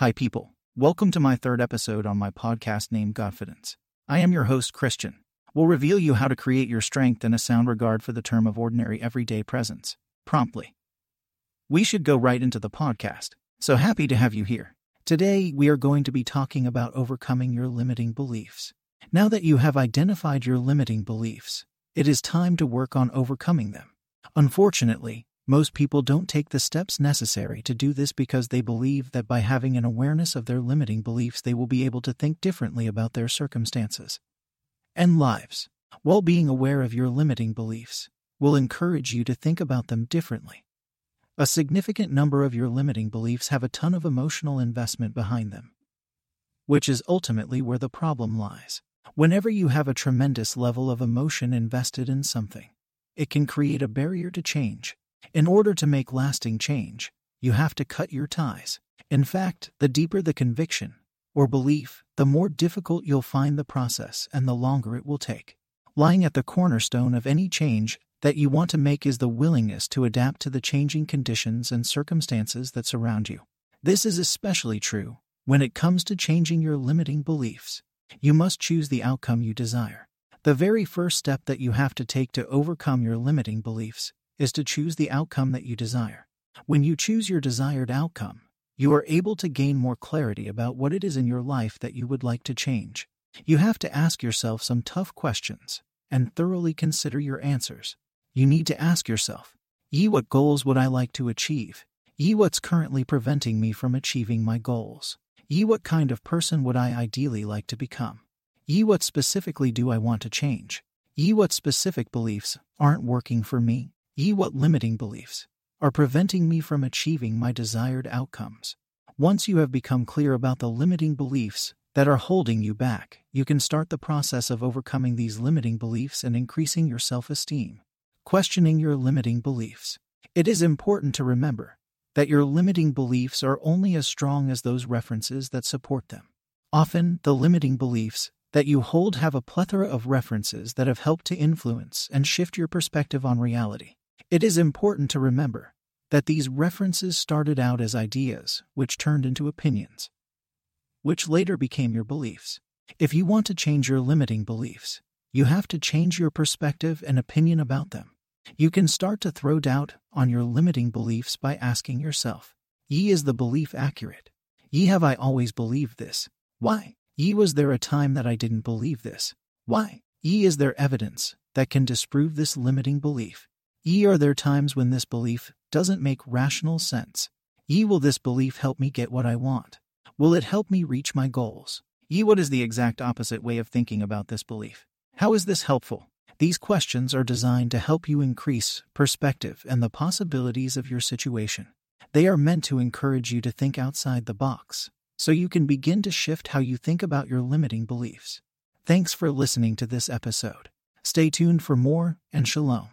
Hi, people. Welcome to my third episode on my podcast named Godfidence. I am your host, Christian. We'll reveal you how to create your strength and a sound regard for the term of ordinary everyday presence, promptly. We should go right into the podcast. So happy to have you here. Today, we are going to be talking about overcoming your limiting beliefs. Now that you have identified your limiting beliefs, it is time to work on overcoming them. Unfortunately, most people don't take the steps necessary to do this because they believe that by having an awareness of their limiting beliefs, they will be able to think differently about their circumstances and lives. While being aware of your limiting beliefs will encourage you to think about them differently. A significant number of your limiting beliefs have a ton of emotional investment behind them, which is ultimately where the problem lies. Whenever you have a tremendous level of emotion invested in something, it can create a barrier to change in order to make lasting change, you have to cut your ties. In fact, the deeper the conviction or belief, the more difficult you'll find the process and the longer it will take. Lying at the cornerstone of any change that you want to make is the willingness to adapt to the changing conditions and circumstances that surround you. This is especially true when it comes to changing your limiting beliefs. You must choose the outcome you desire. The very first step that you have to take to overcome your limiting beliefs is to choose the outcome that you desire. When you choose your desired outcome, you are able to gain more clarity about what it is in your life that you would like to change. You have to ask yourself some tough questions and thoroughly consider your answers. You need to ask yourself, Ye, what goals would I like to achieve? Ye, what's currently preventing me from achieving my goals? Ye, what kind of person would I ideally like to become? Ye, what specifically do I want to change? Ye, what specific beliefs aren't working for me? Ye, what limiting beliefs are preventing me from achieving my desired outcomes? Once you have become clear about the limiting beliefs that are holding you back, you can start the process of overcoming these limiting beliefs and increasing your self esteem. Questioning your limiting beliefs. It is important to remember that your limiting beliefs are only as strong as those references that support them. Often, the limiting beliefs that you hold have a plethora of references that have helped to influence and shift your perspective on reality. It is important to remember that these references started out as ideas, which turned into opinions, which later became your beliefs. If you want to change your limiting beliefs, you have to change your perspective and opinion about them. You can start to throw doubt on your limiting beliefs by asking yourself, Ye, is the belief accurate? Ye, have I always believed this? Why? Ye, was there a time that I didn't believe this? Why? Ye, is there evidence that can disprove this limiting belief? Ye are there times when this belief doesn't make rational sense. Ye will this belief help me get what I want? Will it help me reach my goals? Ye what is the exact opposite way of thinking about this belief? How is this helpful? These questions are designed to help you increase perspective and the possibilities of your situation. They are meant to encourage you to think outside the box, so you can begin to shift how you think about your limiting beliefs. Thanks for listening to this episode. Stay tuned for more, and shalom.